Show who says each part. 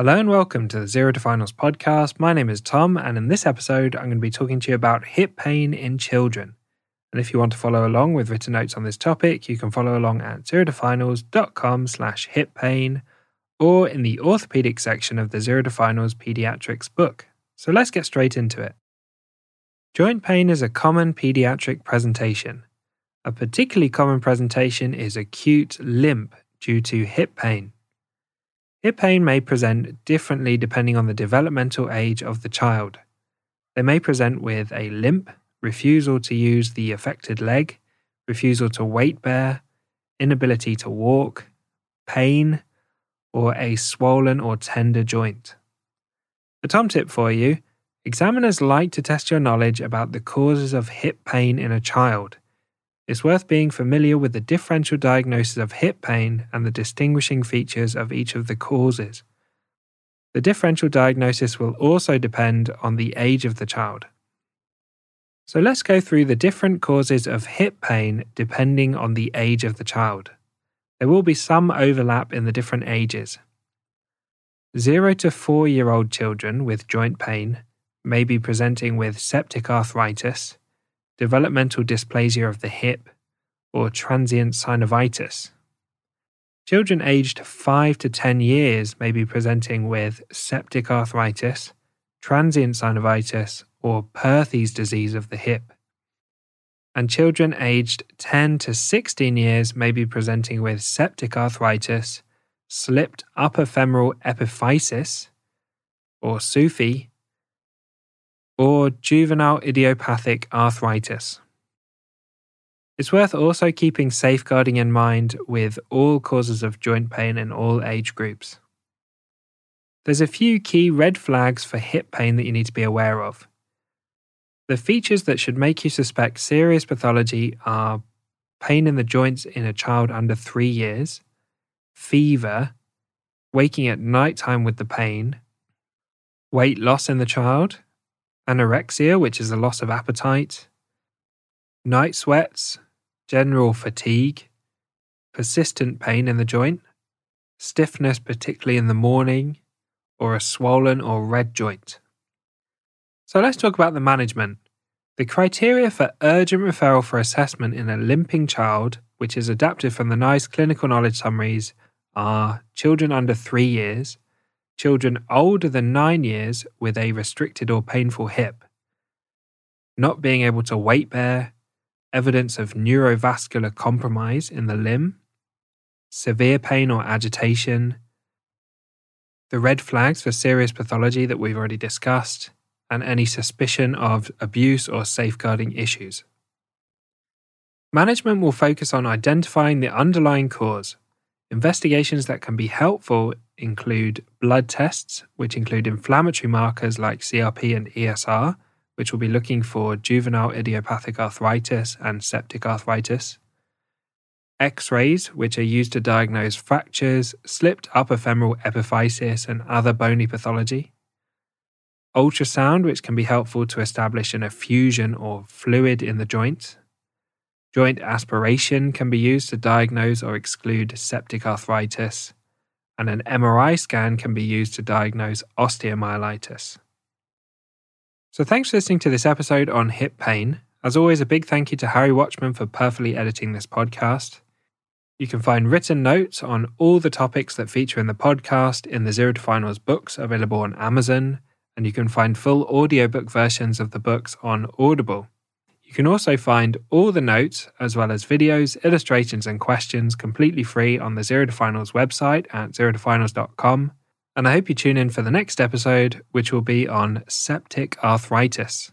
Speaker 1: Hello and welcome to the Zero to Finals podcast. My name is Tom, and in this episode, I'm going to be talking to you about hip pain in children. And if you want to follow along with written notes on this topic, you can follow along at zerotofinals.com slash hip pain or in the orthopedic section of the Zero to Finals pediatrics book. So let's get straight into it. Joint pain is a common pediatric presentation. A particularly common presentation is acute limp due to hip pain. Hip pain may present differently depending on the developmental age of the child. They may present with a limp, refusal to use the affected leg, refusal to weight bear, inability to walk, pain, or a swollen or tender joint. The Tom tip for you examiners like to test your knowledge about the causes of hip pain in a child it's worth being familiar with the differential diagnosis of hip pain and the distinguishing features of each of the causes. The differential diagnosis will also depend on the age of the child. So let's go through the different causes of hip pain depending on the age of the child. There will be some overlap in the different ages. 0 to 4 year old children with joint pain may be presenting with septic arthritis, developmental dysplasia of the hip, or transient synovitis. Children aged 5 to 10 years may be presenting with septic arthritis, transient synovitis, or Perthes disease of the hip. And children aged 10 to 16 years may be presenting with septic arthritis, slipped upper femoral epiphysis, or SUFE, or juvenile idiopathic arthritis. It's worth also keeping safeguarding in mind with all causes of joint pain in all age groups. There's a few key red flags for hip pain that you need to be aware of. The features that should make you suspect serious pathology are pain in the joints in a child under three years, fever, waking at night time with the pain, weight loss in the child, anorexia, which is a loss of appetite, night sweats, general fatigue, persistent pain in the joint, stiffness, particularly in the morning, or a swollen or red joint. So let's talk about the management. The criteria for urgent referral for assessment in a limping child, which is adapted from the NICE clinical knowledge summaries, are children under three years, children older than nine years with a restricted or painful hip, not being able to weight bear, evidence of neurovascular compromise in the limb, severe pain or agitation, the red flags for serious pathology that we've already discussed, and any suspicion of abuse or safeguarding issues. Management will focus on identifying the underlying cause. Investigations that can be helpful include blood tests, which include inflammatory markers like CRP and ESR, which will be looking for juvenile idiopathic arthritis and septic arthritis. X rays, which are used to diagnose fractures, slipped upper femoral epiphysis, and other bony pathology. Ultrasound, which can be helpful to establish an effusion or fluid in the joint. Joint aspiration can be used to diagnose or exclude septic arthritis and an MRI scan can be used to diagnose osteomyelitis. So, thanks for listening to this episode on hip pain. As always, a big thank you to Harry Watchman for perfectly editing this podcast. You can find written notes on all the topics that feature in the podcast in the Zero to Finals books available on Amazon, and you can find full audiobook versions of the books on Audible. You can also find all the notes, as well as videos, illustrations, and questions completely free on the Zero to Finals website at zerotofinals.com. And I hope you tune in for the next episode, which will be on septic arthritis.